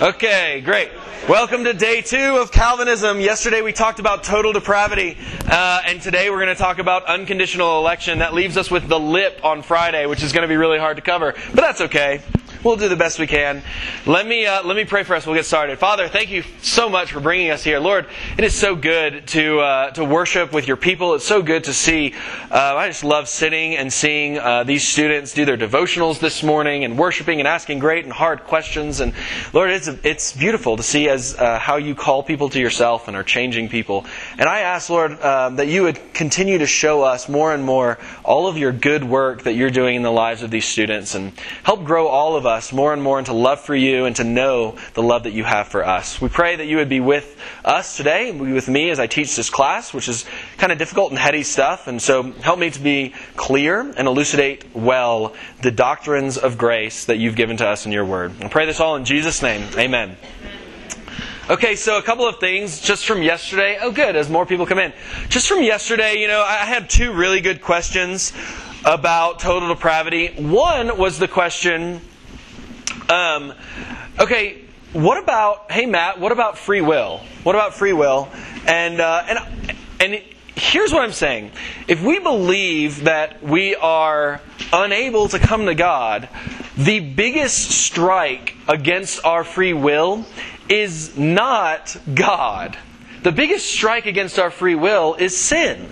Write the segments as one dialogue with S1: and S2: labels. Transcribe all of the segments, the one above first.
S1: Okay, great. Welcome to day two of Calvinism. Yesterday we talked about total depravity, uh, and today we're going to talk about unconditional election. That leaves us with the lip on Friday, which is going to be really hard to cover, but that's okay. We'll do the best we can. Let me uh, let me pray for us. We'll get started. Father, thank you so much for bringing us here, Lord. It is so good to uh, to worship with your people. It's so good to see. Uh, I just love sitting and seeing uh, these students do their devotionals this morning and worshiping and asking great and hard questions. And Lord, it's it's beautiful to see as uh, how you call people to yourself and are changing people. And I ask, Lord, um, that you would continue to show us more and more all of your good work that you're doing in the lives of these students, and help grow all of us us more and more into love for you and to know the love that you have for us. We pray that you would be with us today with me as I teach this class, which is kind of difficult and heady stuff. And so help me to be clear and elucidate well the doctrines of grace that you've given to us in your word. I pray this all in Jesus' name. Amen. Okay, so a couple of things just from yesterday. Oh, good, as more people come in. Just from yesterday, you know, I had two really good questions about total depravity. One was the question um, okay, what about, hey Matt, what about free will? What about free will? And, uh, and, and here's what I'm saying. If we believe that we are unable to come to God, the biggest strike against our free will is not God. The biggest strike against our free will is sin.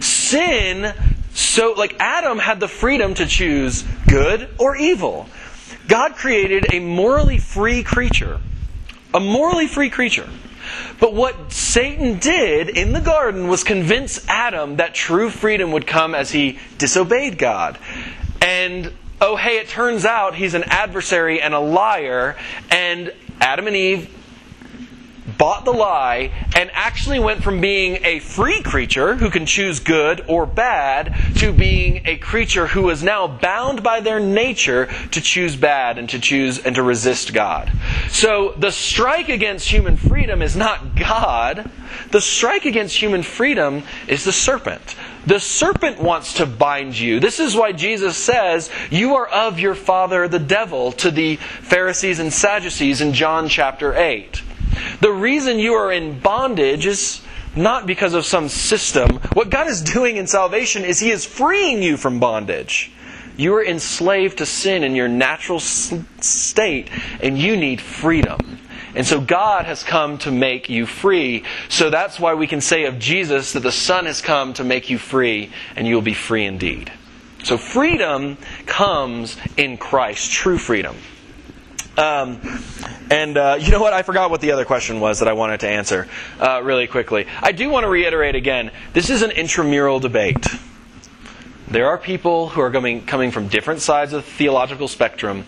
S1: Sin, so like Adam had the freedom to choose good or evil. God created a morally free creature. A morally free creature. But what Satan did in the garden was convince Adam that true freedom would come as he disobeyed God. And oh, hey, it turns out he's an adversary and a liar, and Adam and Eve bought the lie and actually went from being a free creature who can choose good or bad to being a creature who is now bound by their nature to choose bad and to choose and to resist God. So the strike against human freedom is not God. The strike against human freedom is the serpent. The serpent wants to bind you. This is why Jesus says, You are of your father the devil, to the Pharisees and Sadducees in John chapter 8. The reason you are in bondage is not because of some system. What God is doing in salvation is He is freeing you from bondage. You are enslaved to sin in your natural state, and you need freedom. And so God has come to make you free. So that's why we can say of Jesus that the Son has come to make you free, and you will be free indeed. So freedom comes in Christ, true freedom. Um, and uh, you know what? I forgot what the other question was that I wanted to answer uh, really quickly. I do want to reiterate again this is an intramural debate. There are people who are coming, coming from different sides of the theological spectrum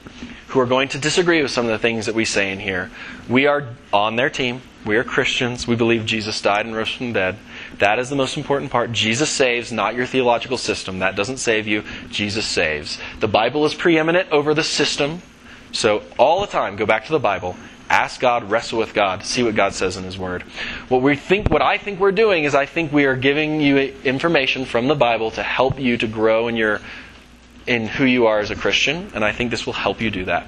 S1: who are going to disagree with some of the things that we say in here. We are on their team. We are Christians. We believe Jesus died and rose from the dead. That is the most important part. Jesus saves, not your theological system. That doesn't save you. Jesus saves. The Bible is preeminent over the system. So, all the time, go back to the Bible, ask God, wrestle with God, see what God says in His Word. What we think, what I think we're doing is, I think we are giving you information from the Bible to help you to grow in your, in who you are as a Christian, and I think this will help you do that.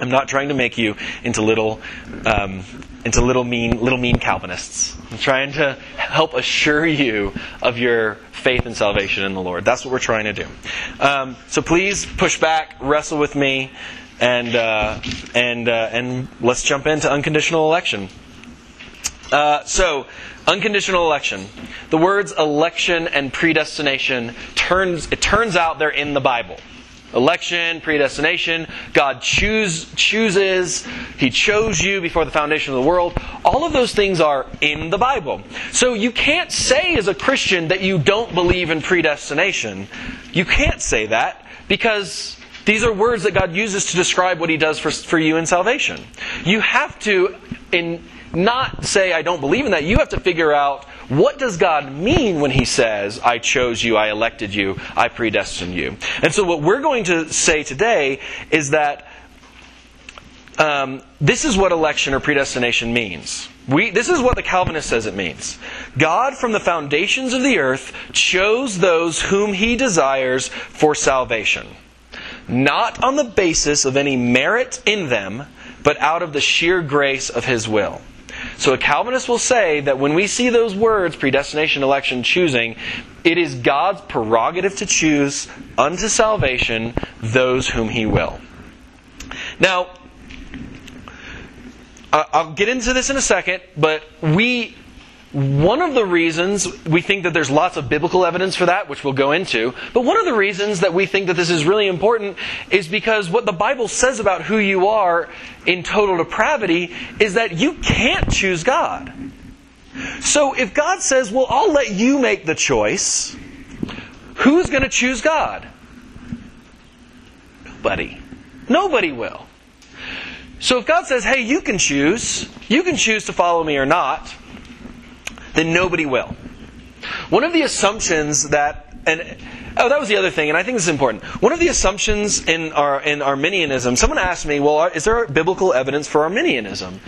S1: I'm not trying to make you into little, um, into little mean, little mean Calvinists. I'm trying to help assure you of your faith and salvation in the Lord. That's what we're trying to do. Um, so please push back, wrestle with me and uh, and uh, and let's jump into unconditional election. Uh, so, unconditional election. The words election and predestination turns it turns out they're in the Bible. Election, predestination, God choose, chooses, He chose you before the foundation of the world. All of those things are in the Bible. So you can't say as a Christian that you don't believe in predestination. You can't say that because these are words that God uses to describe what He does for, for you in salvation. You have to in, not say, I don't believe in that. You have to figure out what does God mean when He says, I chose you, I elected you, I predestined you. And so what we're going to say today is that um, this is what election or predestination means. We, this is what the Calvinist says it means. God, from the foundations of the earth, chose those whom He desires for salvation not on the basis of any merit in them, but out of the sheer grace of his will. So a Calvinist will say that when we see those words, predestination, election, choosing, it is God's prerogative to choose unto salvation those whom he will. Now, I'll get into this in a second, but we one of the reasons we think that there's lots of biblical evidence for that, which we'll go into, but one of the reasons that we think that this is really important is because what the Bible says about who you are in total depravity is that you can't choose God. So if God says, well, I'll let you make the choice, who's going to choose God? Nobody. Nobody will. So if God says, hey, you can choose, you can choose to follow me or not, then nobody will. One of the assumptions that and oh, that was the other thing, and I think this is important. One of the assumptions in our in Arminianism, someone asked me, "Well, is there biblical evidence for Arminianism?"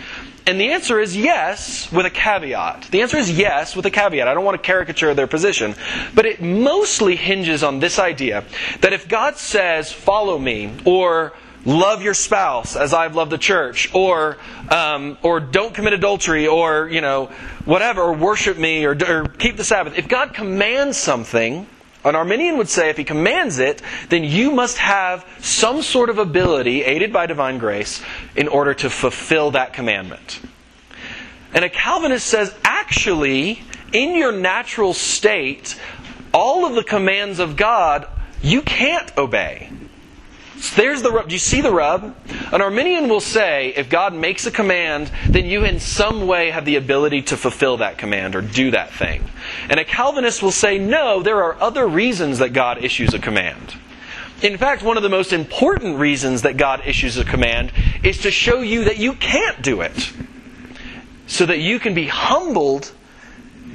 S1: And the answer is yes, with a caveat. The answer is yes, with a caveat. I don't want to caricature their position, but it mostly hinges on this idea that if God says, "Follow me," or love your spouse as I've loved the church, or um, or don't commit adultery, or you know whatever, or worship me, or, or keep the Sabbath. If God commands something, an Arminian would say if he commands it, then you must have some sort of ability, aided by divine grace, in order to fulfill that commandment. And a Calvinist says, actually, in your natural state, all of the commands of God you can't obey. There's the rub. Do you see the rub? An Arminian will say if God makes a command, then you in some way have the ability to fulfill that command or do that thing. And a Calvinist will say no, there are other reasons that God issues a command. In fact, one of the most important reasons that God issues a command is to show you that you can't do it. So that you can be humbled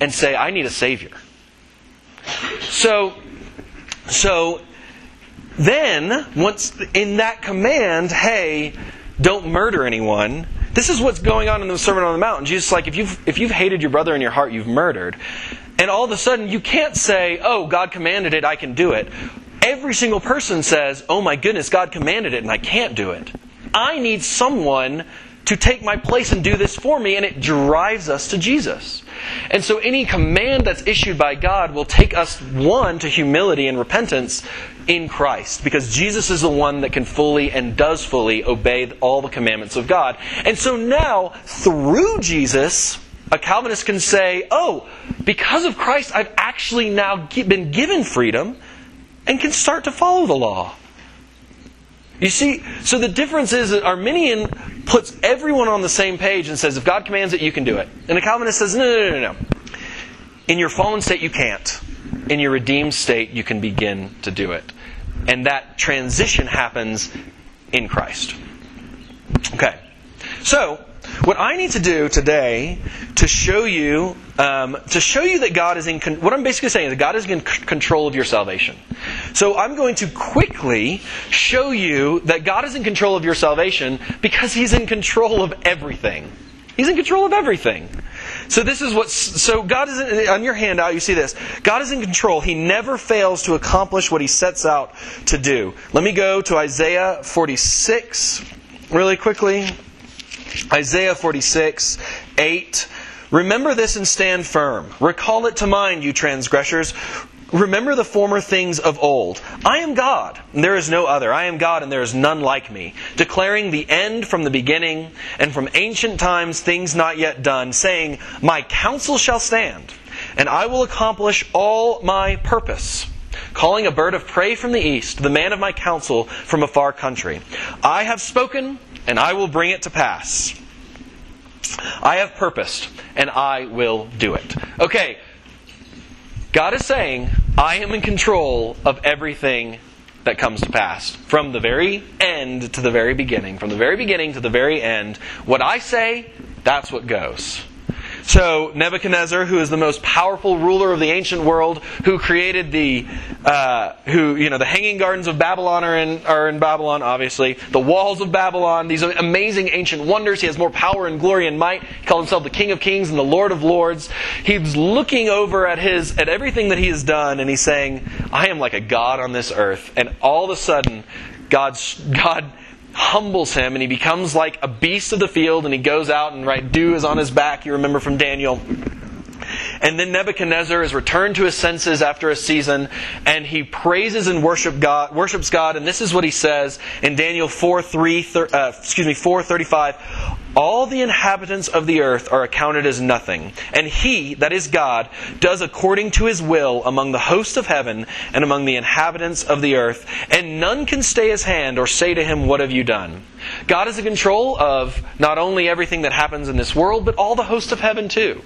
S1: and say, I need a Savior. So, so then, once in that command, hey, don't murder anyone, this is what's going on in the Sermon on the Mount. Jesus like, if you've, if you've hated your brother in your heart, you've murdered. And all of a sudden, you can't say, oh, God commanded it, I can do it. Every single person says, oh my goodness, God commanded it and I can't do it. I need someone to take my place and do this for me, and it drives us to Jesus. And so any command that's issued by God will take us, one, to humility and repentance in Christ, because Jesus is the one that can fully and does fully obey all the commandments of God. And so now, through Jesus, a Calvinist can say, oh, because of Christ, I've actually now been given freedom and can start to follow the law. You see, so the difference is that Arminian puts everyone on the same page and says, if God commands it, you can do it. And the Calvinist says, no, no, no, no. In your fallen state, you can't. In your redeemed state, you can begin to do it. And that transition happens in Christ. Okay. So, what I need to do today to show you, um, to show you that God is in, con- what I'm basically saying is that God is in c- control of your salvation. So I'm going to quickly show you that God is in control of your salvation because He's in control of everything. He's in control of everything. So this is what. So God is in, on your handout. You see this. God is in control. He never fails to accomplish what He sets out to do. Let me go to Isaiah 46 really quickly. Isaiah 46, 8. Remember this and stand firm. Recall it to mind, you transgressors. Remember the former things of old. I am God, and there is no other. I am God, and there is none like me. Declaring the end from the beginning, and from ancient times things not yet done, saying, My counsel shall stand, and I will accomplish all my purpose calling a bird of prey from the east, the man of my counsel from a far country. I have spoken, and I will bring it to pass. I have purposed, and I will do it. Okay, God is saying, I am in control of everything that comes to pass. From the very end to the very beginning. From the very beginning to the very end. What I say, that's what goes. So Nebuchadnezzar, who is the most powerful ruler of the ancient world, who created the, uh, who you know, the hanging gardens of Babylon are in are in Babylon, obviously. The walls of Babylon, these amazing ancient wonders. He has more power and glory and might. He called himself the King of Kings and the Lord of Lords. He's looking over at his at everything that he has done, and he's saying, "I am like a god on this earth." And all of a sudden, God's God humbles him and he becomes like a beast of the field and he goes out and right dew is on his back. You remember from daniel and then Nebuchadnezzar is returned to his senses after a season, and he praises and worship God, worships God. And this is what he says in Daniel 4, 3, uh, excuse me, 4, 35. All the inhabitants of the earth are accounted as nothing, and he, that is God, does according to his will among the hosts of heaven and among the inhabitants of the earth, and none can stay his hand or say to him, What have you done? God is in control of not only everything that happens in this world, but all the hosts of heaven too.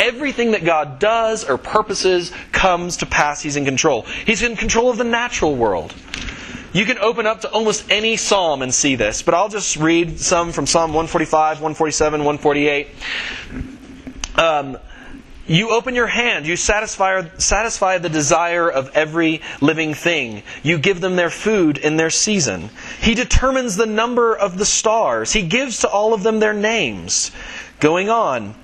S1: Everything that God does or purposes comes to pass. He's in control. He's in control of the natural world. You can open up to almost any psalm and see this, but I'll just read some from Psalm 145, 147, 148. Um, you open your hand. You satisfy, satisfy the desire of every living thing. You give them their food in their season. He determines the number of the stars. He gives to all of them their names. Going on,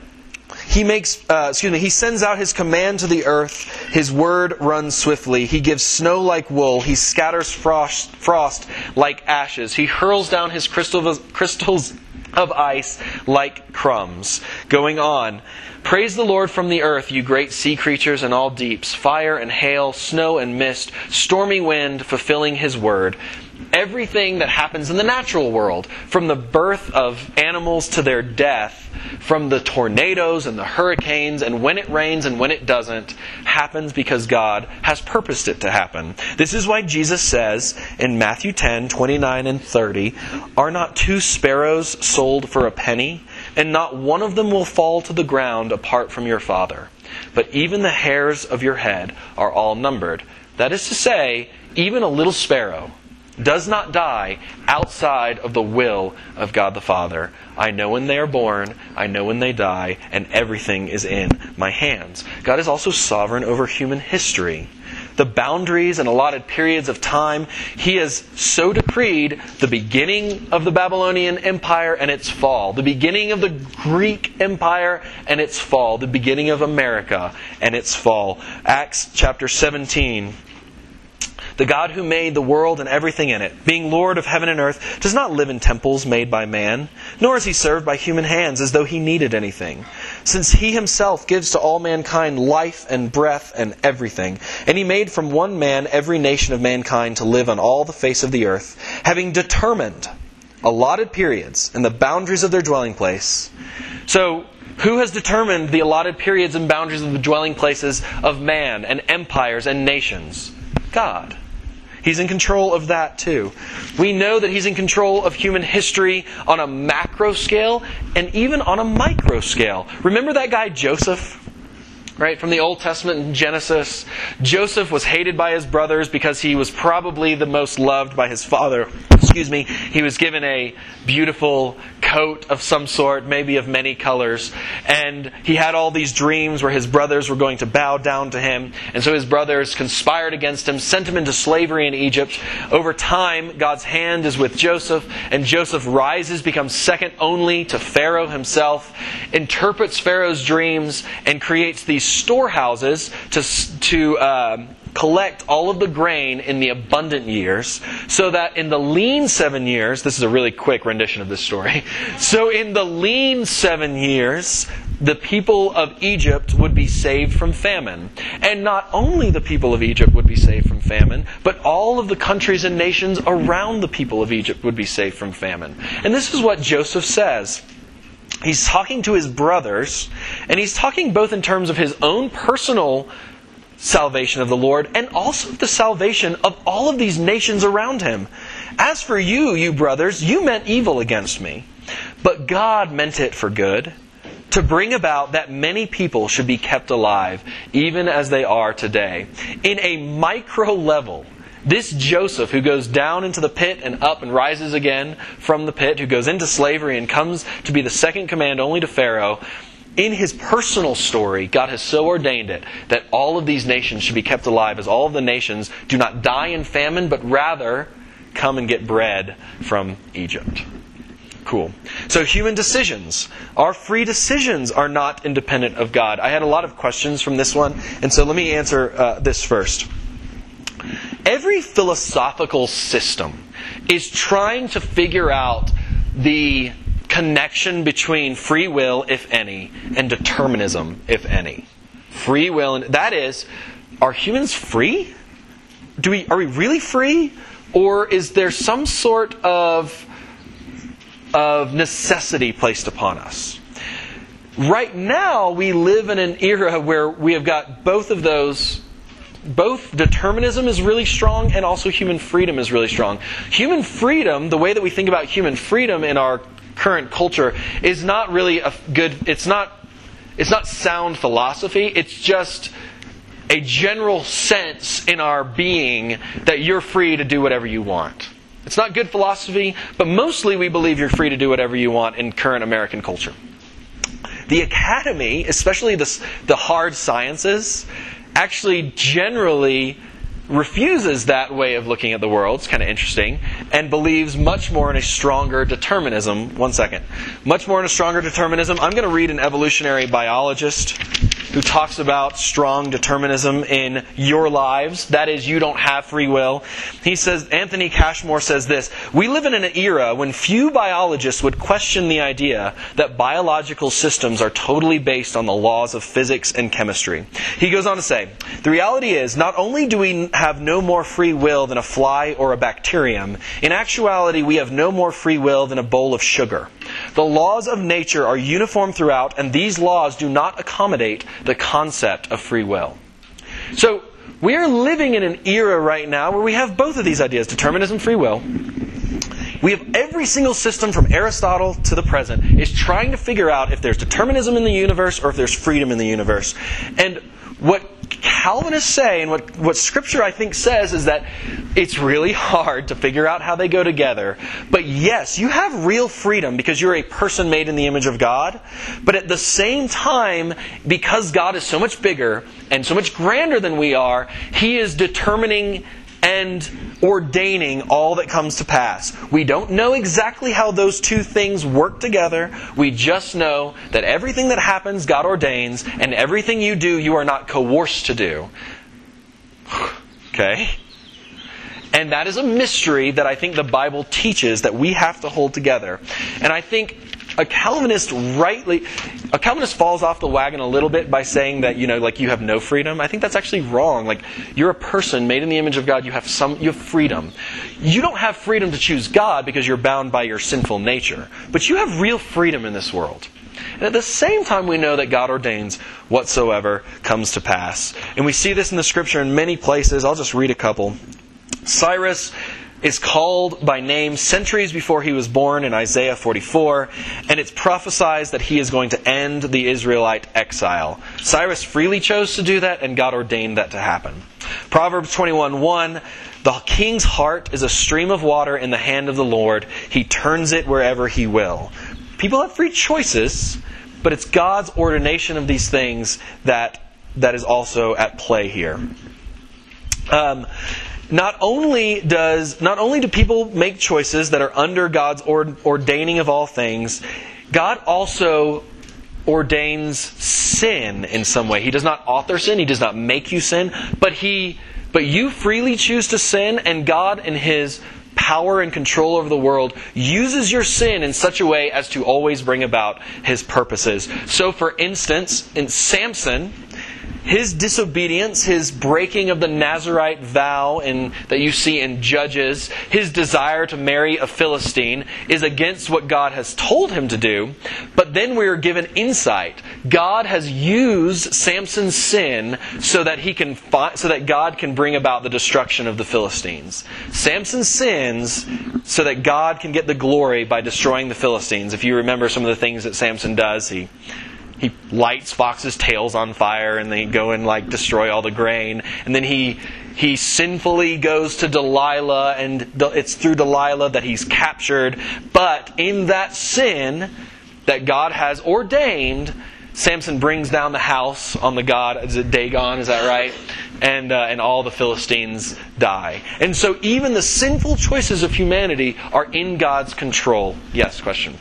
S1: he makes, uh, excuse me, he sends out his command to the earth. His word runs swiftly. He gives snow like wool. He scatters frost, frost like ashes. He hurls down his crystals, crystals of ice like crumbs. Going on. Praise the Lord from the earth, you great sea creatures and all deeps, fire and hail, snow and mist, stormy wind, fulfilling his word everything that happens in the natural world, from the birth of animals to their death, from the tornadoes and the hurricanes, and when it rains and when it doesn't, happens because God has purposed it to happen. This is why Jesus says in Matthew 10 29 and 30, Are not two sparrows sold for a penny? And not one of them will fall to the ground apart from your Father. But even the hairs of your head are all numbered. That is to say, even a little sparrow does not die outside of the will of God the Father. I know when they are born, I know when they die, and everything is in my hands. God is also sovereign over human history. The boundaries and allotted periods of time, He has so decreed the beginning of the Babylonian Empire and its fall, the beginning of the Greek Empire and its fall, the beginning of America and its fall. Acts chapter 17 the God who made the world and everything in it, being Lord of heaven and earth, does not live in temples made by man, nor is he served by human hands as though he needed anything. Since he himself gives to all mankind life and breath and everything, and he made from one man every nation of mankind to live on all the face of the earth, having determined allotted periods and the boundaries of their dwelling place. So, who has determined the allotted periods and boundaries of the dwelling places of man and empires and nations? God. He's in control of that too. We know that He's in control of human history on a macro scale and even on a micro scale. Remember that guy Joseph? right? From the Old Testament in Genesis, Joseph was hated by his brothers because he was probably the most loved by his father. Excuse me. He was given a beautiful coat of some sort, maybe of many colors, and he had all these dreams where his brothers were going to bow down to him, and so his brothers conspired against him, sent him into slavery in Egypt. Over time, God's hand is with Joseph, and Joseph rises, becomes second only to Pharaoh himself, interprets Pharaoh's dreams, and creates these storehouses to, to uh, collect all of the grain in the abundant years, so that in the lean seven years, this is a really quick rendition of this story. So in the lean seven years, the people of Egypt would be saved from famine. And not only the people of Egypt would be saved from famine, but all of the countries and nations around the people of Egypt would be saved from famine. And this is what Joseph says he's talking to his brothers, and he's talking both in terms of his own personal salvation of the Lord and also the salvation of all of these nations around him. As for you, you brothers, you meant evil against me, but God meant it for good, to bring about that many people should be kept alive, even as they are today. In a micro level, this Joseph, who goes down into the pit and up and rises again from the pit, who goes into slavery and comes to be the second command only to Pharaoh, in his personal story, God has so ordained it that all of these nations should be kept alive, as all of the nations do not die in famine, but rather come and get bread from Egypt. Cool. So, human decisions. Our free decisions are not independent of God. I had a lot of questions from this one, and so let me answer uh, this first every philosophical system is trying to figure out the connection between free will, if any, and determinism, if any. Free will, and that is, are humans free? Do we are we really free, or is there some sort of of necessity placed upon us? Right now, we live in an era where we have got both of those both determinism is really strong and also human freedom is really strong. Human freedom, the way that we think about human freedom in our current culture is not really a good it's not it's not sound philosophy. It's just a general sense in our being that you're free to do whatever you want. It's not good philosophy, but mostly we believe you're free to do whatever you want in current American culture. The academy, especially the, the hard sciences, actually generally refuses that way of looking at the world. It's kind of interesting. And believes much more in a stronger determinism. One second. Much more in a stronger determinism. I'm going to read an evolutionary biologist who talks about strong determinism in your lives. That is, you don't have free will. He says, Anthony Cashmore says this We live in an era when few biologists would question the idea that biological systems are totally based on the laws of physics and chemistry. He goes on to say, The reality is, not only do we have no more free will than a fly or a bacterium, in actuality, we have no more free will than a bowl of sugar. The laws of nature are uniform throughout, and these laws do not accommodate the concept of free will. So, we are living in an era right now where we have both of these ideas determinism, free will. We have every single system from Aristotle to the present is trying to figure out if there's determinism in the universe or if there's freedom in the universe. And what Calvinists say, and what, what Scripture I think says, is that it's really hard to figure out how they go together. But yes, you have real freedom because you're a person made in the image of God. But at the same time, because God is so much bigger and so much grander than we are, He is determining and ordaining all that comes to pass. We don't know exactly how those two things work together. We just know that everything that happens, God ordains, and everything you do, you are not coerced to do. okay? And that is a mystery that I think the Bible teaches that we have to hold together. And I think a Calvinist rightly, a Calvinist falls off the wagon a little bit by saying that you know, like you have no freedom. I think that's actually wrong. Like you're a person made in the image of God. You have some, you have freedom. You don't have freedom to choose God because you're bound by your sinful nature, but you have real freedom in this world. And at the same time, we know that God ordains whatsoever comes to pass. And we see this in the scripture in many places. I'll just read a couple. Cyrus is called by name centuries before he was born in Isaiah 44, and it's prophesied that he is going to end the Israelite exile. Cyrus freely chose to do that, and God ordained that to happen. Proverbs 21 1 The king's heart is a stream of water in the hand of the Lord, he turns it wherever he will. People have free choices, but it's God's ordination of these things that, that is also at play here. Um, not only does not only do people make choices that are under God's ordaining of all things, God also ordains sin in some way. He does not author sin, he does not make you sin, but he but you freely choose to sin and God in his power and control over the world uses your sin in such a way as to always bring about his purposes. So for instance, in Samson, his disobedience, his breaking of the Nazarite vow in, that you see in Judges, his desire to marry a Philistine is against what God has told him to do. But then we are given insight. God has used Samson's sin so that he can fi- so that God can bring about the destruction of the Philistines. Samson sins so that God can get the glory by destroying the Philistines. If you remember some of the things that Samson does, he he lights foxes' tails on fire and they go and like destroy all the grain. And then he he sinfully goes to Delilah and it's through Delilah that he's captured. But in that sin that God has ordained, Samson brings down the house on the god. Is it Dagon? Is that right? And uh, and all the Philistines die. And so even the sinful choices of humanity are in God's control. Yes, question.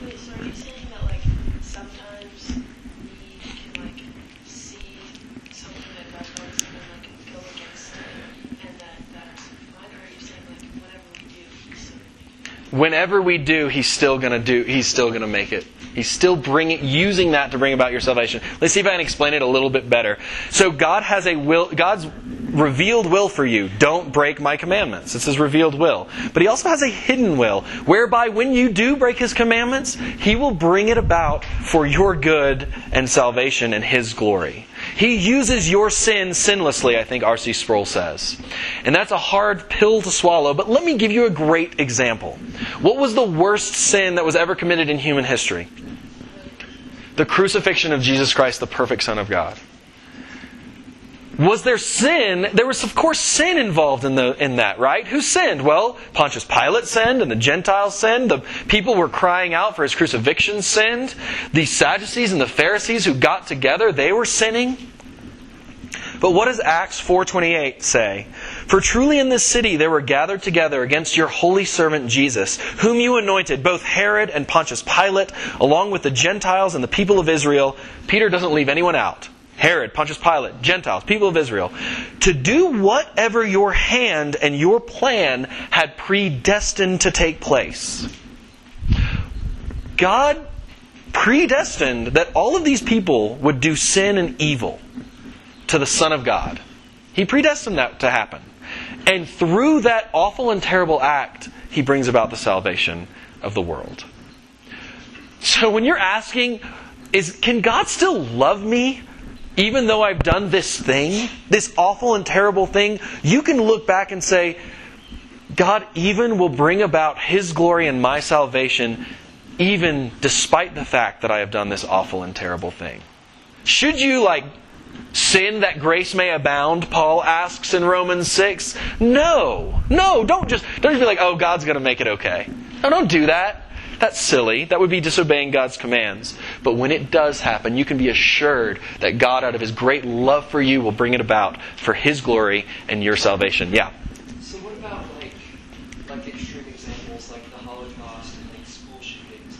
S1: Whenever we do, He's still going to do. He's still going to make it. He's still bringing, using that to bring about your salvation. Let's see if I can explain it a little bit better. So God has a will. God's revealed will for you. Don't break my commandments. It's His revealed will. But He also has a hidden will, whereby when you do break His commandments, He will bring it about for your good and salvation and His glory. He uses your sin sinlessly, I think R.C. Sproul says. And that's a hard pill to swallow, but let me give you a great example. What was the worst sin that was ever committed in human history? The crucifixion of Jesus Christ, the perfect Son of God. Was there sin? There was, of course, sin involved in, the, in that, right? Who sinned? Well, Pontius Pilate sinned, and the Gentiles sinned. The people were crying out for his crucifixion sinned. The Sadducees and the Pharisees who got together, they were sinning. But what does Acts 4:28 say? For truly in this city there were gathered together against your holy servant Jesus, whom you anointed, both Herod and Pontius Pilate, along with the Gentiles and the people of Israel. Peter doesn't leave anyone out. Herod, Pontius Pilate, Gentiles, people of Israel, to do whatever your hand and your plan had predestined to take place. God predestined that all of these people would do sin and evil to the Son of God. He predestined that to happen. And through that awful and terrible act, he brings about the salvation of the world. So when you're asking, is can God still love me even though I've done this thing, this awful and terrible thing, you can look back and say, God even will bring about His glory and my salvation, even despite the fact that I have done this awful and terrible thing. Should you, like, sin that grace may abound, Paul asks in Romans 6? No. No, don't just, don't just be like, oh, God's going to make it okay. No, don't do that. That's silly. That would be disobeying God's commands. But when it does happen, you can be assured that God, out of His great love for you, will bring it about for His glory and your salvation. Yeah.
S2: So what about like like extreme examples like the Holocaust and like school shootings?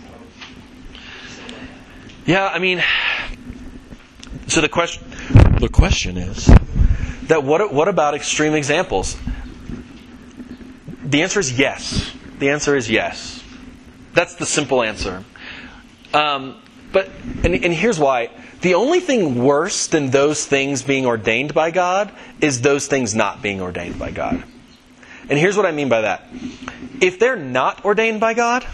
S1: Yeah, I mean, so the question the question is that what what about extreme examples? The answer is yes. The answer is yes. That's the simple answer. Um, but and, and here's why: the only thing worse than those things being ordained by God is those things not being ordained by God. And here's what I mean by that: if they're not ordained by God,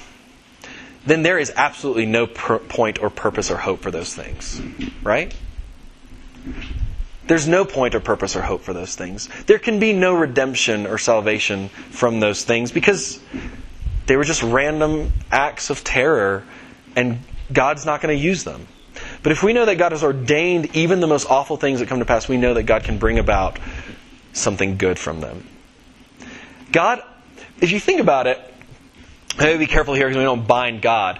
S1: then there is absolutely no point or purpose or hope for those things, right? There's no point or purpose or hope for those things. There can be no redemption or salvation from those things because they were just random acts of terror, and God's not going to use them. But if we know that God has ordained even the most awful things that come to pass, we know that God can bring about something good from them. God, if you think about it, I have to be careful here because we don't bind God.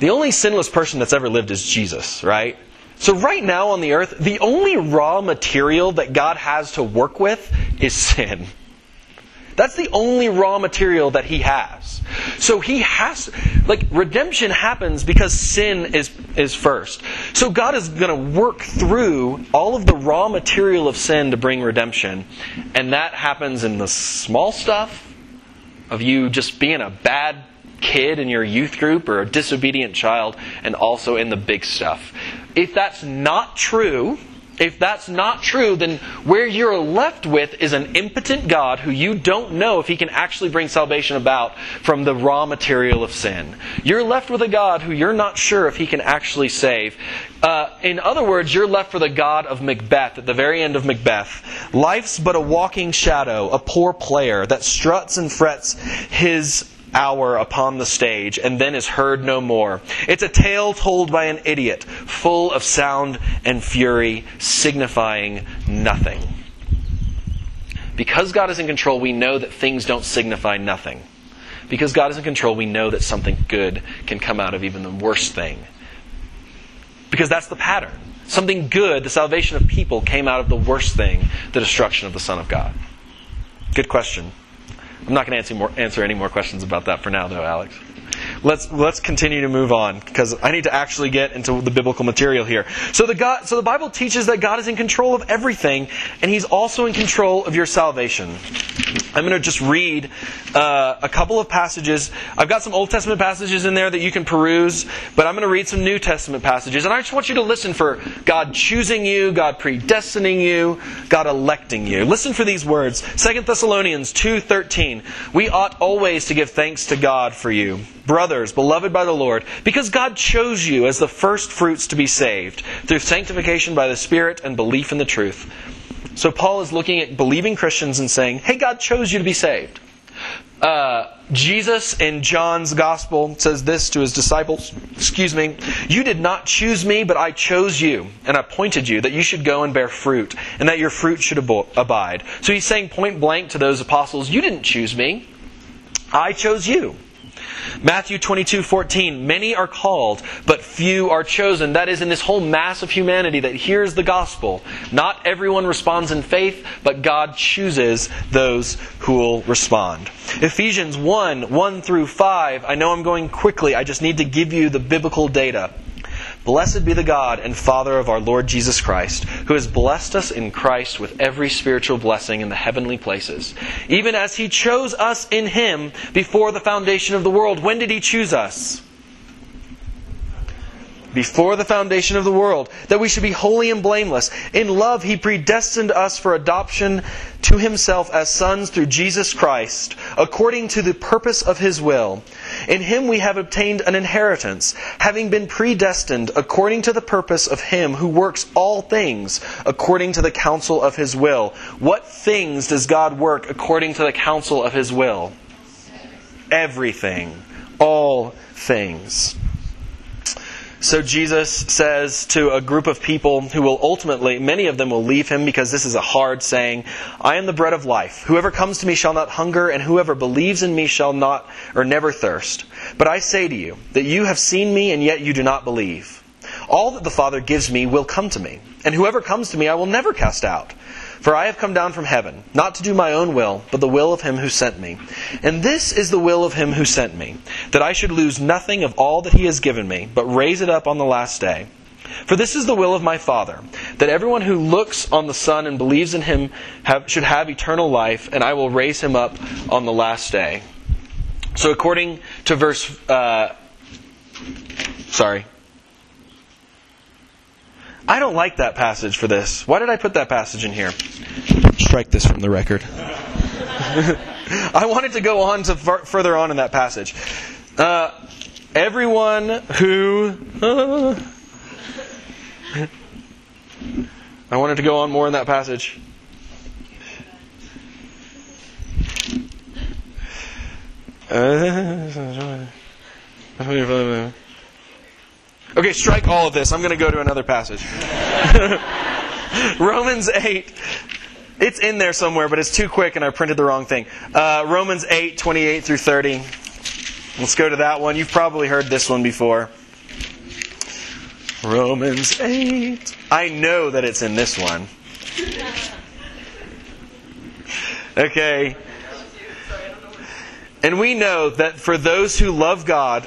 S1: The only sinless person that's ever lived is Jesus, right? So, right now on the earth, the only raw material that God has to work with is sin. That's the only raw material that he has. So he has, like, redemption happens because sin is, is first. So God is going to work through all of the raw material of sin to bring redemption. And that happens in the small stuff of you just being a bad kid in your youth group or a disobedient child, and also in the big stuff. If that's not true, if that's not true, then where you're left with is an impotent God who you don't know if he can actually bring salvation about from the raw material of sin. You're left with a God who you're not sure if he can actually save. Uh, in other words, you're left with a God of Macbeth at the very end of Macbeth. Life's but a walking shadow, a poor player that struts and frets his hour upon the stage and then is heard no more. It's a tale told by an idiot, full of sound and fury, signifying nothing. Because God is in control, we know that things don't signify nothing. Because God is in control, we know that something good can come out of even the worst thing. Because that's the pattern. Something good, the salvation of people, came out of the worst thing, the destruction of the Son of God. Good question. I'm not going to answer, more, answer any more questions about that for now, though, Alex. Let's let's continue to move on because I need to actually get into the biblical material here. So the God, so the Bible teaches that God is in control of everything, and He's also in control of your salvation. I'm going to just read uh, a couple of passages. I've got some Old Testament passages in there that you can peruse, but I'm going to read some New Testament passages. And I just want you to listen for God choosing you, God predestining you, God electing you. Listen for these words. 2 Thessalonians 2:13. We ought always to give thanks to God for you, brothers, beloved by the Lord, because God chose you as the first fruits to be saved through sanctification by the Spirit and belief in the truth. So Paul is looking at believing Christians and saying, hey, God chose you to be saved. Uh, Jesus in John's Gospel says this to his disciples Excuse me, you did not choose me, but I chose you and appointed you that you should go and bear fruit, and that your fruit should abide. So he's saying point blank to those apostles, You didn't choose me, I chose you. Matthew 22, 14. Many are called, but few are chosen. That is, in this whole mass of humanity that hears the gospel, not everyone responds in faith, but God chooses those who will respond. Ephesians 1, 1 through 5. I know I'm going quickly. I just need to give you the biblical data. Blessed be the God and Father of our Lord Jesus Christ, who has blessed us in Christ with every spiritual blessing in the heavenly places, even as He chose us in Him before the foundation of the world. When did He choose us? Before the foundation of the world, that we should be holy and blameless. In love, He predestined us for adoption to Himself as sons through Jesus Christ, according to the purpose of His will. In Him we have obtained an inheritance, having been predestined according to the purpose of Him who works all things according to the counsel of His will. What things does God work according to the counsel of His will? Everything. All things. So Jesus says to a group of people who will ultimately, many of them will leave him because this is a hard saying, I am the bread of life. Whoever comes to me shall not hunger, and whoever believes in me shall not or never thirst. But I say to you that you have seen me and yet you do not believe. All that the Father gives me will come to me, and whoever comes to me I will never cast out. For I have come down from heaven, not to do my own will, but the will of him who sent me. And this is the will of him who sent me, that I should lose nothing of all that he has given me, but raise it up on the last day. For this is the will of my Father, that everyone who looks on the Son and believes in him have, should have eternal life, and I will raise him up on the last day. So, according to verse. Uh, sorry. I don't like that passage for this. Why did I put that passage in here? Strike this from the record. I wanted to go on to far, further on in that passage. Uh, everyone who. Uh, I wanted to go on more in that passage. Uh, Okay, strike all of this. I'm going to go to another passage. Romans 8. It's in there somewhere, but it's too quick and I printed the wrong thing. Uh, Romans 8, 28 through 30. Let's go to that one. You've probably heard this one before. Romans 8. I know that it's in this one. Okay. And we know that for those who love God,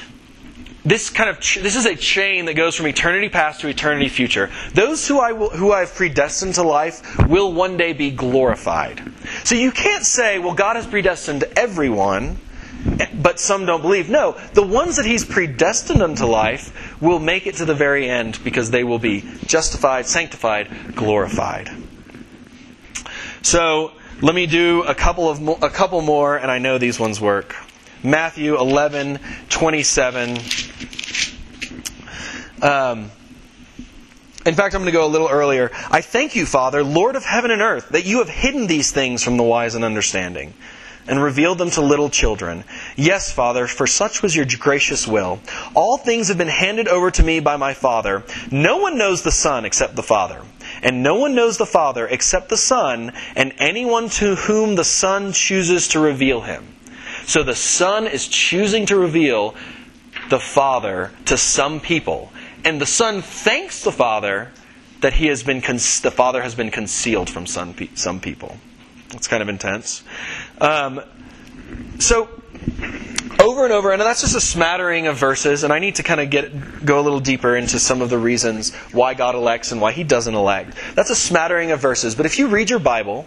S1: this kind of this is a chain that goes from eternity past to eternity future. Those who I will, who I've predestined to life will one day be glorified. So you can't say, well, God has predestined everyone, but some don't believe. No, the ones that He's predestined unto life will make it to the very end because they will be justified, sanctified, glorified. So let me do a couple of mo- a couple more, and I know these ones work. Matthew 11, 27. Um, in fact, I'm going to go a little earlier. I thank you, Father, Lord of heaven and earth, that you have hidden these things from the wise and understanding and revealed them to little children. Yes, Father, for such was your gracious will. All things have been handed over to me by my Father. No one knows the Son except the Father. And no one knows the Father except the Son, and anyone to whom the Son chooses to reveal him. So the Son is choosing to reveal the Father to some people. and the Son thanks the Father that he has been the Father has been concealed from some, some people. It's kind of intense. Um, so over and over, and that's just a smattering of verses, and I need to kind of get go a little deeper into some of the reasons why God elects and why He doesn't elect. That's a smattering of verses, but if you read your Bible,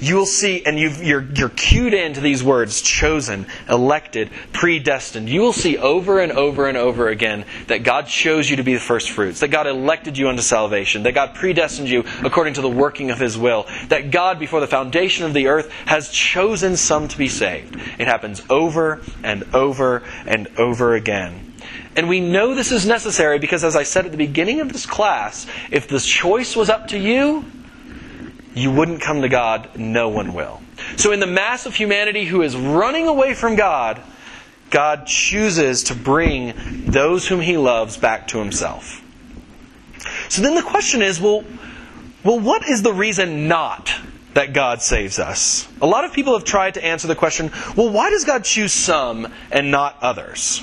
S1: you will see, and you are you're, you're cued into these words chosen, elected, predestined. You will see over and over and over again that God chose you to be the first fruits, that God elected you unto salvation, that God predestined you according to the working of His will, that God, before the foundation of the earth, has chosen some to be saved. It happens over and over and over again. And we know this is necessary because, as I said at the beginning of this class, if the choice was up to you, you wouldn't come to God, no one will. So, in the mass of humanity who is running away from God, God chooses to bring those whom He loves back to Himself. So then the question is well, well, what is the reason not that God saves us? A lot of people have tried to answer the question well, why does God choose some and not others?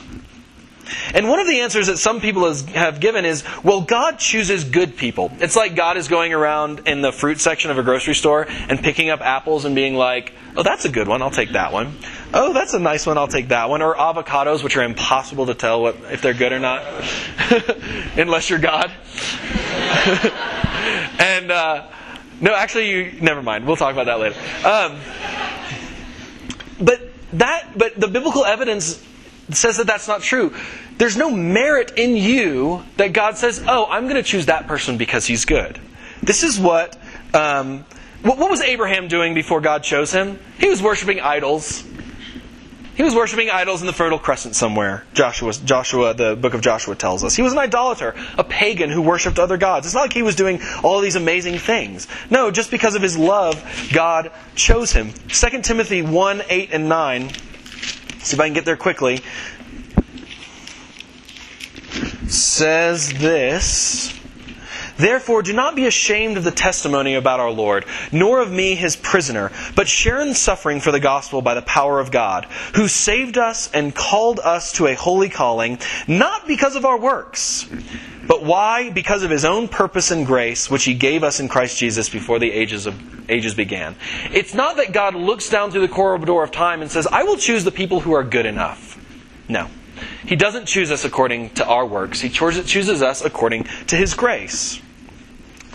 S1: And one of the answers that some people have given is, well, God chooses good people. It's like God is going around in the fruit section of a grocery store and picking up apples and being like, oh, that's a good one, I'll take that one. Oh, that's a nice one, I'll take that one. Or avocados, which are impossible to tell what, if they're good or not, unless you're God. and, uh, no, actually, you, never mind. We'll talk about that later. Um, but that, but the biblical evidence says that that's not true. There's no merit in you that God says, oh, I'm going to choose that person because he's good. This is what, um, what, what was Abraham doing before God chose him? He was worshiping idols. He was worshiping idols in the Fertile Crescent somewhere. Joshua, Joshua, the book of Joshua tells us. He was an idolater, a pagan who worshipped other gods. It's not like he was doing all these amazing things. No, just because of his love, God chose him. 2 Timothy 1 8 and 9 See if I can get there quickly. Says this. Therefore, do not be ashamed of the testimony about our Lord, nor of me, his prisoner, but share in suffering for the gospel by the power of God, who saved us and called us to a holy calling, not because of our works, but why? Because of his own purpose and grace, which he gave us in Christ Jesus before the ages of ages began. It's not that God looks down through the corridor of time and says, I will choose the people who are good enough. No. He doesn't choose us according to our works. He chooses us according to His grace.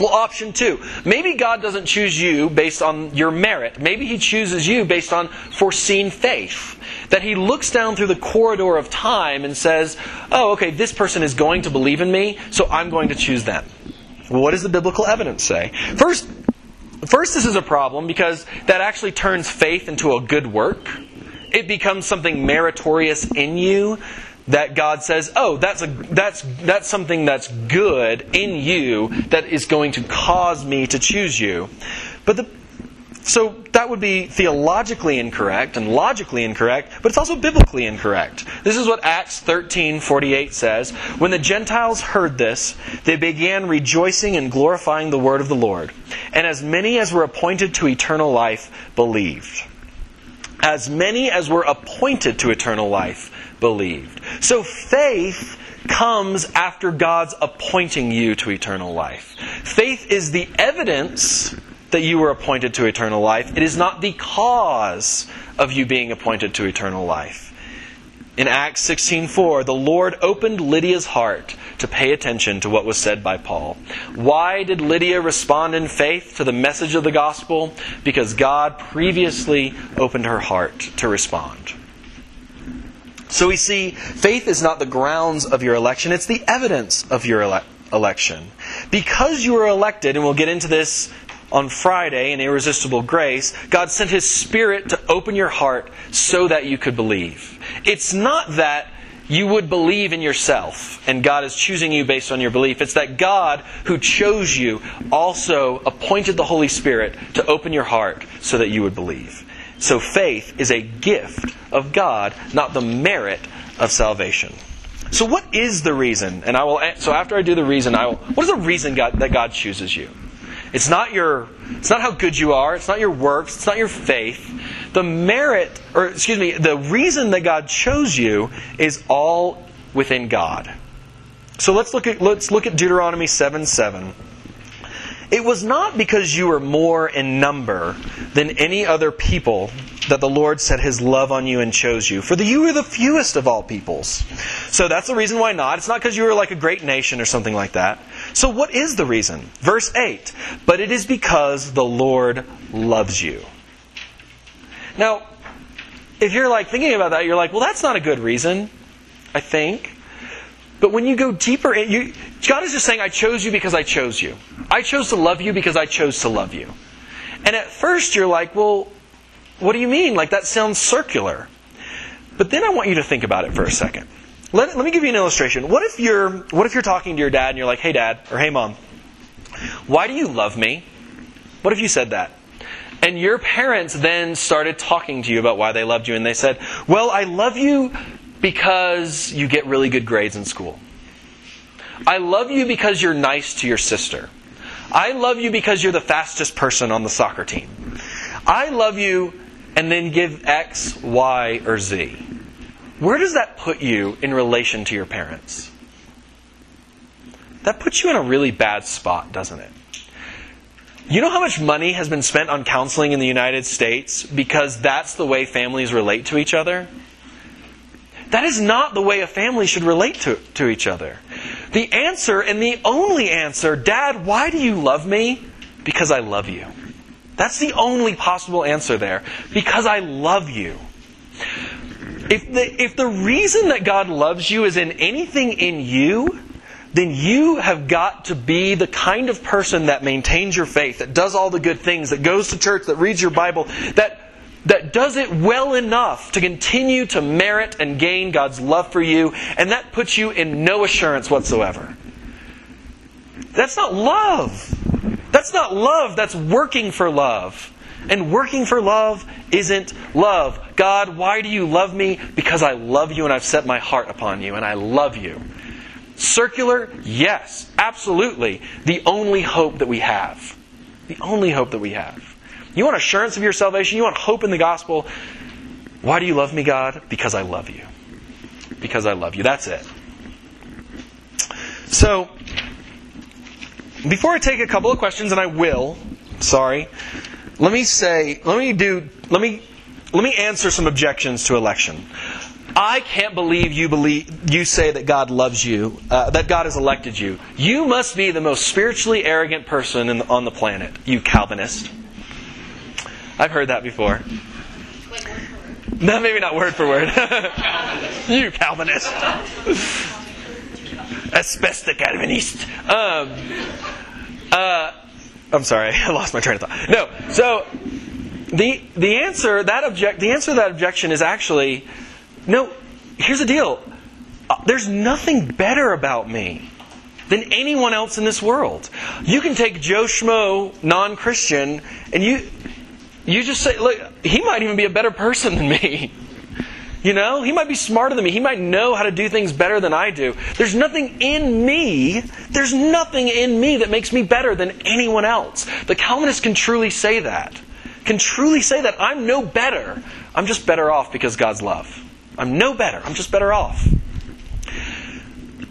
S1: Well, option two. Maybe God doesn't choose you based on your merit. Maybe He chooses you based on foreseen faith. That He looks down through the corridor of time and says, oh, okay, this person is going to believe in me, so I'm going to choose them. Well, what does the biblical evidence say? First, First, this is a problem because that actually turns faith into a good work. It becomes something meritorious in you that God says, "Oh, that's a that's that's something that's good in you that is going to cause me to choose you." But the so that would be theologically incorrect and logically incorrect, but it's also biblically incorrect. This is what Acts 13:48 says, "When the Gentiles heard this, they began rejoicing and glorifying the word of the Lord, and as many as were appointed to eternal life believed." As many as were appointed to eternal life believed. So faith comes after God's appointing you to eternal life. Faith is the evidence that you were appointed to eternal life. It is not the cause of you being appointed to eternal life. In Acts 16:4, the Lord opened Lydia's heart to pay attention to what was said by Paul. Why did Lydia respond in faith to the message of the gospel? Because God previously opened her heart to respond. So we see faith is not the grounds of your election, it's the evidence of your ele- election. Because you were elected, and we'll get into this on Friday in Irresistible Grace, God sent His Spirit to open your heart so that you could believe. It's not that you would believe in yourself and God is choosing you based on your belief. It's that God, who chose you, also appointed the Holy Spirit to open your heart so that you would believe. So faith is a gift of God, not the merit of salvation. So what is the reason? And I will so after I do the reason, I will what is the reason God, that God chooses you? It's not your it's not how good you are, it's not your works, it's not your faith. The merit or excuse me, the reason that God chose you is all within God. So let's look at let's look at Deuteronomy 7 7. It was not because you were more in number than any other people that the Lord set his love on you and chose you, for the, you were the fewest of all peoples. So that's the reason why not. It's not because you were like a great nation or something like that. So what is the reason? Verse 8 But it is because the Lord loves you. Now, if you're like thinking about that, you're like, well, that's not a good reason, I think. But when you go deeper, in, you, God is just saying, I chose you because I chose you. I chose to love you because I chose to love you. And at first you're like, well, what do you mean? Like that sounds circular. But then I want you to think about it for a second. Let, let me give you an illustration. What if you're what if you're talking to your dad and you're like, "Hey dad," or "Hey mom, why do you love me?" What if you said that? And your parents then started talking to you about why they loved you and they said, "Well, I love you because you get really good grades in school. I love you because you're nice to your sister. I love you because you're the fastest person on the soccer team. I love you, and then give X, Y, or Z. Where does that put you in relation to your parents? That puts you in a really bad spot, doesn't it? You know how much money has been spent on counseling in the United States because that's the way families relate to each other? That is not the way a family should relate to, to each other. The answer, and the only answer, Dad, why do you love me? Because I love you. That's the only possible answer there. Because I love you. If the, if the reason that God loves you is in anything in you, then you have got to be the kind of person that maintains your faith, that does all the good things, that goes to church, that reads your Bible, that that does it well enough to continue to merit and gain God's love for you, and that puts you in no assurance whatsoever. That's not love. That's not love, that's working for love. And working for love isn't love. God, why do you love me? Because I love you and I've set my heart upon you and I love you. Circular? Yes, absolutely. The only hope that we have. The only hope that we have. You want assurance of your salvation? You want hope in the gospel? Why do you love me, God? Because I love you. Because I love you. That's it. So, before I take a couple of questions, and I will, sorry, let me say, let me do, let me, let me answer some objections to election. I can't believe you believe you say that God loves you, uh, that God has elected you. You must be the most spiritually arrogant person the, on the planet, you Calvinist. I've heard that before. No, maybe not word for word. you Calvinist. Especially Calvinist. Um, uh, I'm sorry, I lost my train of thought. No, so the the answer that object the answer to that objection is actually no. Here's the deal. Uh, there's nothing better about me than anyone else in this world. You can take Joe Schmo, non-Christian, and you you just say, look, he might even be a better person than me. You know, he might be smarter than me. He might know how to do things better than I do. There's nothing in me, there's nothing in me that makes me better than anyone else. The Calvinists can truly say that. Can truly say that I'm no better. I'm just better off because God's love. I'm no better. I'm just better off.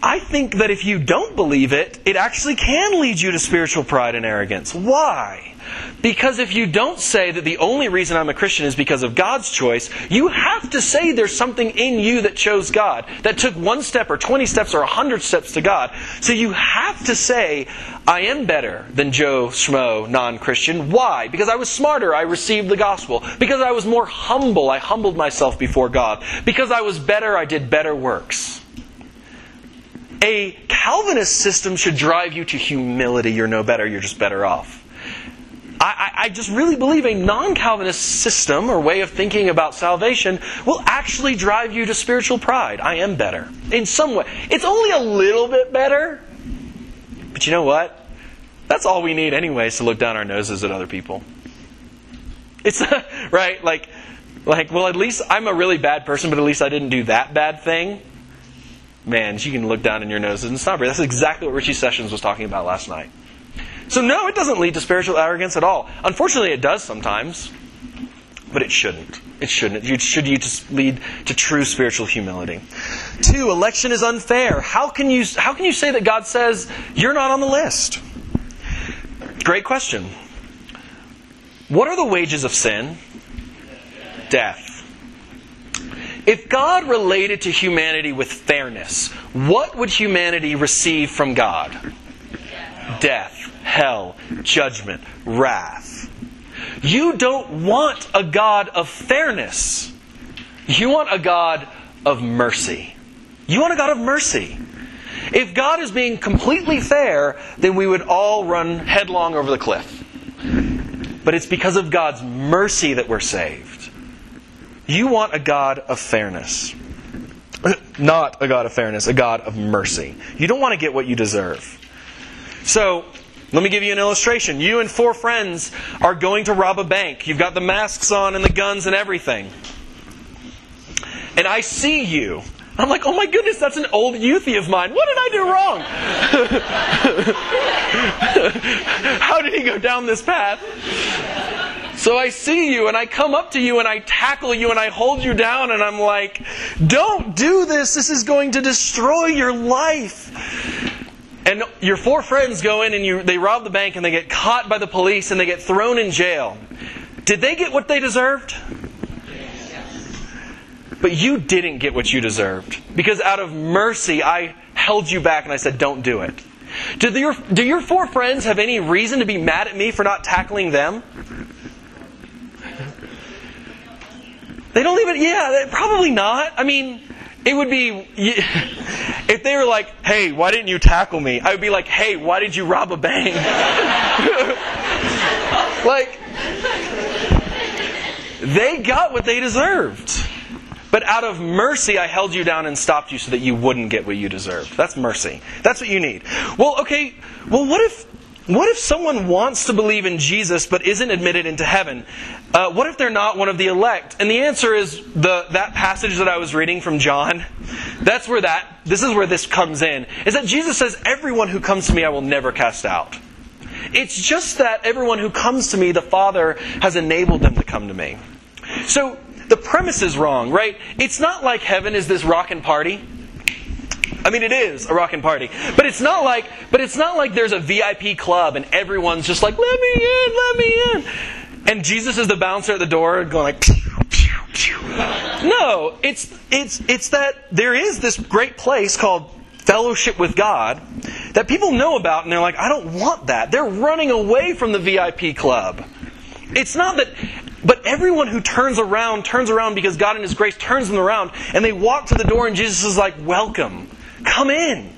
S1: I think that if you don't believe it, it actually can lead you to spiritual pride and arrogance. Why? Because if you don't say that the only reason I'm a Christian is because of God's choice, you have to say there's something in you that chose God, that took one step or 20 steps or 100 steps to God. So you have to say, I am better than Joe Schmo, non Christian. Why? Because I was smarter, I received the gospel. Because I was more humble, I humbled myself before God. Because I was better, I did better works. A Calvinist system should drive you to humility. You're no better, you're just better off. I, I just really believe a non Calvinist system or way of thinking about salvation will actually drive you to spiritual pride. I am better. In some way. It's only a little bit better. But you know what? That's all we need, anyways, to look down our noses at other people. It's right, like, like, well, at least I'm a really bad person, but at least I didn't do that bad thing. Man, you can look down in your noses and stop. That's exactly what Richie Sessions was talking about last night. So, no, it doesn't lead to spiritual arrogance at all. Unfortunately, it does sometimes, but it shouldn't. It shouldn't. It should lead to true spiritual humility. two, election is unfair. How can you how can you say that God says you're not on the list? Great question. What are the wages of sin? Death. If God related to humanity with fairness, what would humanity receive from God? Death, hell, judgment, wrath. You don't want a God of fairness. You want a God of mercy. You want a God of mercy. If God is being completely fair, then we would all run headlong over the cliff. But it's because of God's mercy that we're saved. You want a God of fairness. Not a God of fairness, a God of mercy. You don't want to get what you deserve. So, let me give you an illustration. You and four friends are going to rob a bank. You've got the masks on and the guns and everything. And I see you. I'm like, oh my goodness, that's an old youthy of mine. What did I do wrong? How did he go down this path? So I see you and I come up to you and I tackle you and I hold you down and I'm like, don't do this. This is going to destroy your life. And your four friends go in and you, they rob the bank and they get caught by the police and they get thrown in jail. Did they get what they deserved? But you didn't get what you deserved. Because out of mercy, I held you back and I said, don't do it. Do your, do your four friends have any reason to be mad at me for not tackling them? They don't even, yeah, probably not. I mean, it would be, if they were like, hey, why didn't you tackle me? I would be like, hey, why did you rob a bank? like, they got what they deserved. But out of mercy, I held you down and stopped you so that you wouldn't get what you deserved. That's mercy. That's what you need. Well, okay, well, what if what if someone wants to believe in Jesus but isn't admitted into heaven? Uh, what if they're not one of the elect? And the answer is the that passage that I was reading from John. That's where that this is where this comes in. Is that Jesus says, "Everyone who comes to me, I will never cast out." It's just that everyone who comes to me, the Father has enabled them to come to me. So the premise is wrong, right? It's not like heaven is this rockin' party. I mean, it is a rockin' party, but it's not like, but it's not like there's a VIP club and everyone's just like, "Let me in, let me in," and Jesus is the bouncer at the door, going like. No, it's it's it's that there is this great place called fellowship with God that people know about, and they're like, "I don't want that." They're running away from the VIP club. It's not that but everyone who turns around, turns around because God in His grace turns them around, and they walk to the door, and Jesus is like, Welcome. Come in.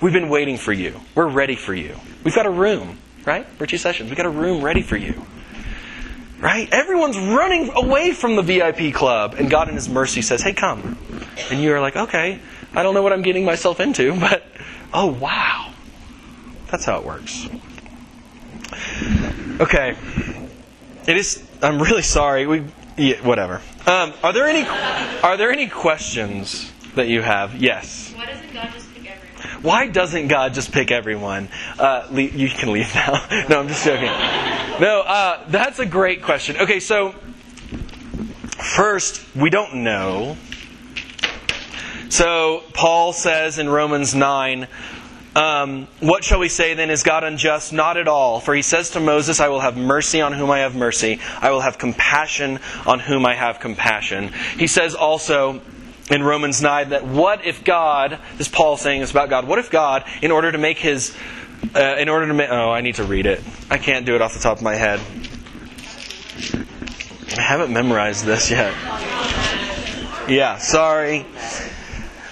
S1: We've been waiting for you. We're ready for you. We've got a room, right? Virtue Sessions. We've got a room ready for you. Right? Everyone's running away from the VIP club, and God in His mercy says, Hey, come. And you're like, Okay, I don't know what I'm getting myself into, but oh, wow. That's how it works. Okay. It is. I'm really sorry. We. Yeah, whatever. Um, are there any? Are there any questions that you have? Yes.
S3: Why doesn't God just pick everyone?
S1: Why doesn't God just pick everyone? Uh, le- you can leave now. no, I'm just joking. No, uh, that's a great question. Okay, so first, we don't know. So Paul says in Romans 9, um, what shall we say then? Is God unjust? Not at all. For he says to Moses, I will have mercy on whom I have mercy. I will have compassion on whom I have compassion. He says also in Romans 9 that what if God, this Paul saying this about God, what if God, in order to make his, uh, in order to make, oh, I need to read it. I can't do it off the top of my head. I haven't memorized this yet. Yeah, sorry.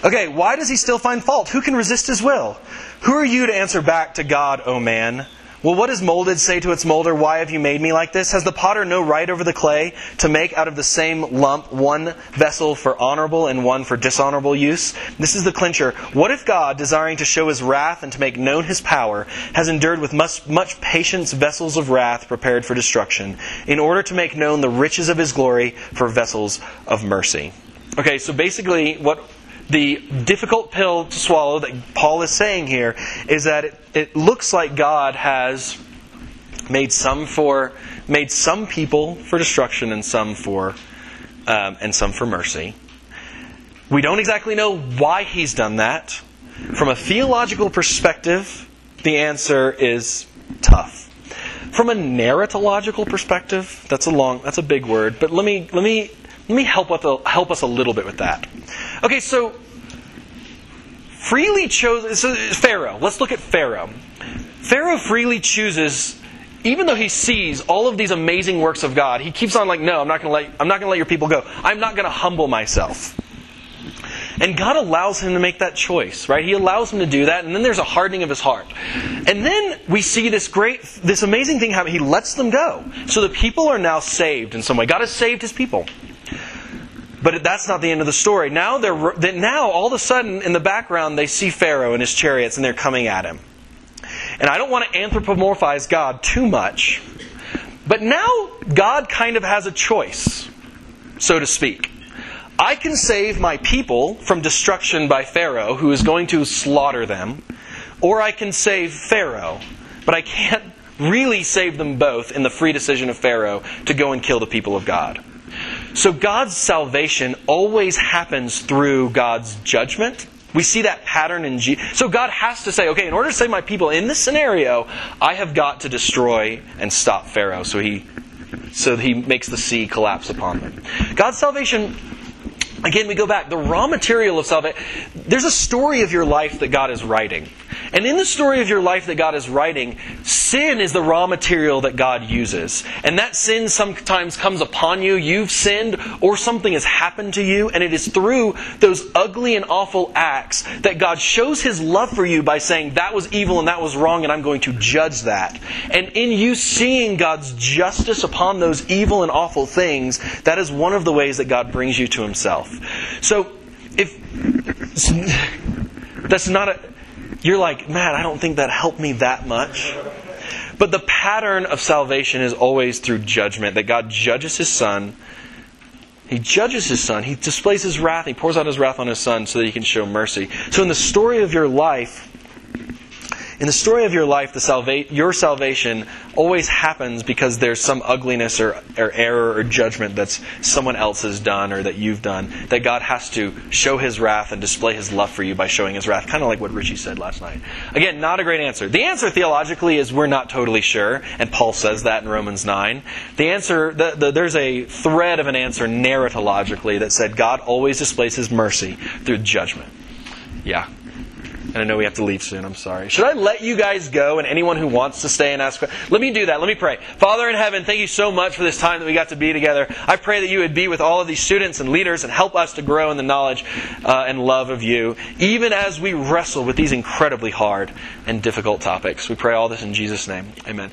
S1: Okay, why does he still find fault? Who can resist his will? Who are you to answer back to God, O man? Will what is molded say to its molder, Why have you made me like this? Has the potter no right over the clay to make out of the same lump one vessel for honorable and one for dishonorable use? This is the clincher. What if God, desiring to show his wrath and to make known his power, has endured with much, much patience vessels of wrath prepared for destruction, in order to make known the riches of his glory for vessels of mercy? Okay, so basically, what the difficult pill to swallow that Paul is saying here is that it, it looks like God has made some for made some people for destruction and some for um, and some for mercy. We don't exactly know why he's done that. From a theological perspective, the answer is tough. From a narratological perspective, that's a long, that's a big word, but let me let me let me help with help us a little bit with that. Okay, so freely chose so Pharaoh. Let's look at Pharaoh. Pharaoh freely chooses even though he sees all of these amazing works of God, he keeps on like, no, I'm not going to let I'm not going to let your people go. I'm not going to humble myself. And God allows him to make that choice, right? He allows him to do that, and then there's a hardening of his heart. And then we see this great, this amazing thing happen. He lets them go. So the people are now saved in some way. God has saved his people. But that's not the end of the story. Now they're now all of a sudden in the background they see Pharaoh and his chariots and they're coming at him. And I don't want to anthropomorphize God too much. But now God kind of has a choice, so to speak. I can save my people from destruction by Pharaoh, who is going to slaughter them, or I can save Pharaoh, but I can't really save them both in the free decision of Pharaoh to go and kill the people of God. So God's salvation always happens through God's judgment. We see that pattern in Jesus. So God has to say, okay, in order to save my people in this scenario, I have got to destroy and stop Pharaoh. So he so he makes the sea collapse upon them. God's salvation Again, we go back. The raw material of salvation. There's a story of your life that God is writing. And in the story of your life that God is writing, sin is the raw material that God uses. And that sin sometimes comes upon you. You've sinned, or something has happened to you. And it is through those ugly and awful acts that God shows His love for you by saying, that was evil and that was wrong, and I'm going to judge that. And in you seeing God's justice upon those evil and awful things, that is one of the ways that God brings you to Himself. So, if that's not a you're like, man, I don't think that helped me that much. But the pattern of salvation is always through judgment, that God judges his son. He judges his son. He displays his wrath. He pours out his wrath on his son so that he can show mercy. So in the story of your life, in the story of your life, the salva- your salvation always happens because there's some ugliness or, or error or judgment that's someone else has done or that you've done that God has to show His wrath and display His love for you by showing His wrath. Kind of like what Richie said last night. Again, not a great answer. The answer theologically is we're not totally sure, and Paul says that in Romans 9. The answer, the, the, there's a thread of an answer narratologically that said God always displays His mercy through judgment. Yeah. And I know we have to leave soon. I'm sorry. Should I let you guys go and anyone who wants to stay and ask? Let me do that. Let me pray. Father in heaven, thank you so much for this time that we got to be together. I pray that you would be with all of these students and leaders and help us to grow in the knowledge uh, and love of you, even as we wrestle with these incredibly hard and difficult topics. We pray all this in Jesus' name. Amen.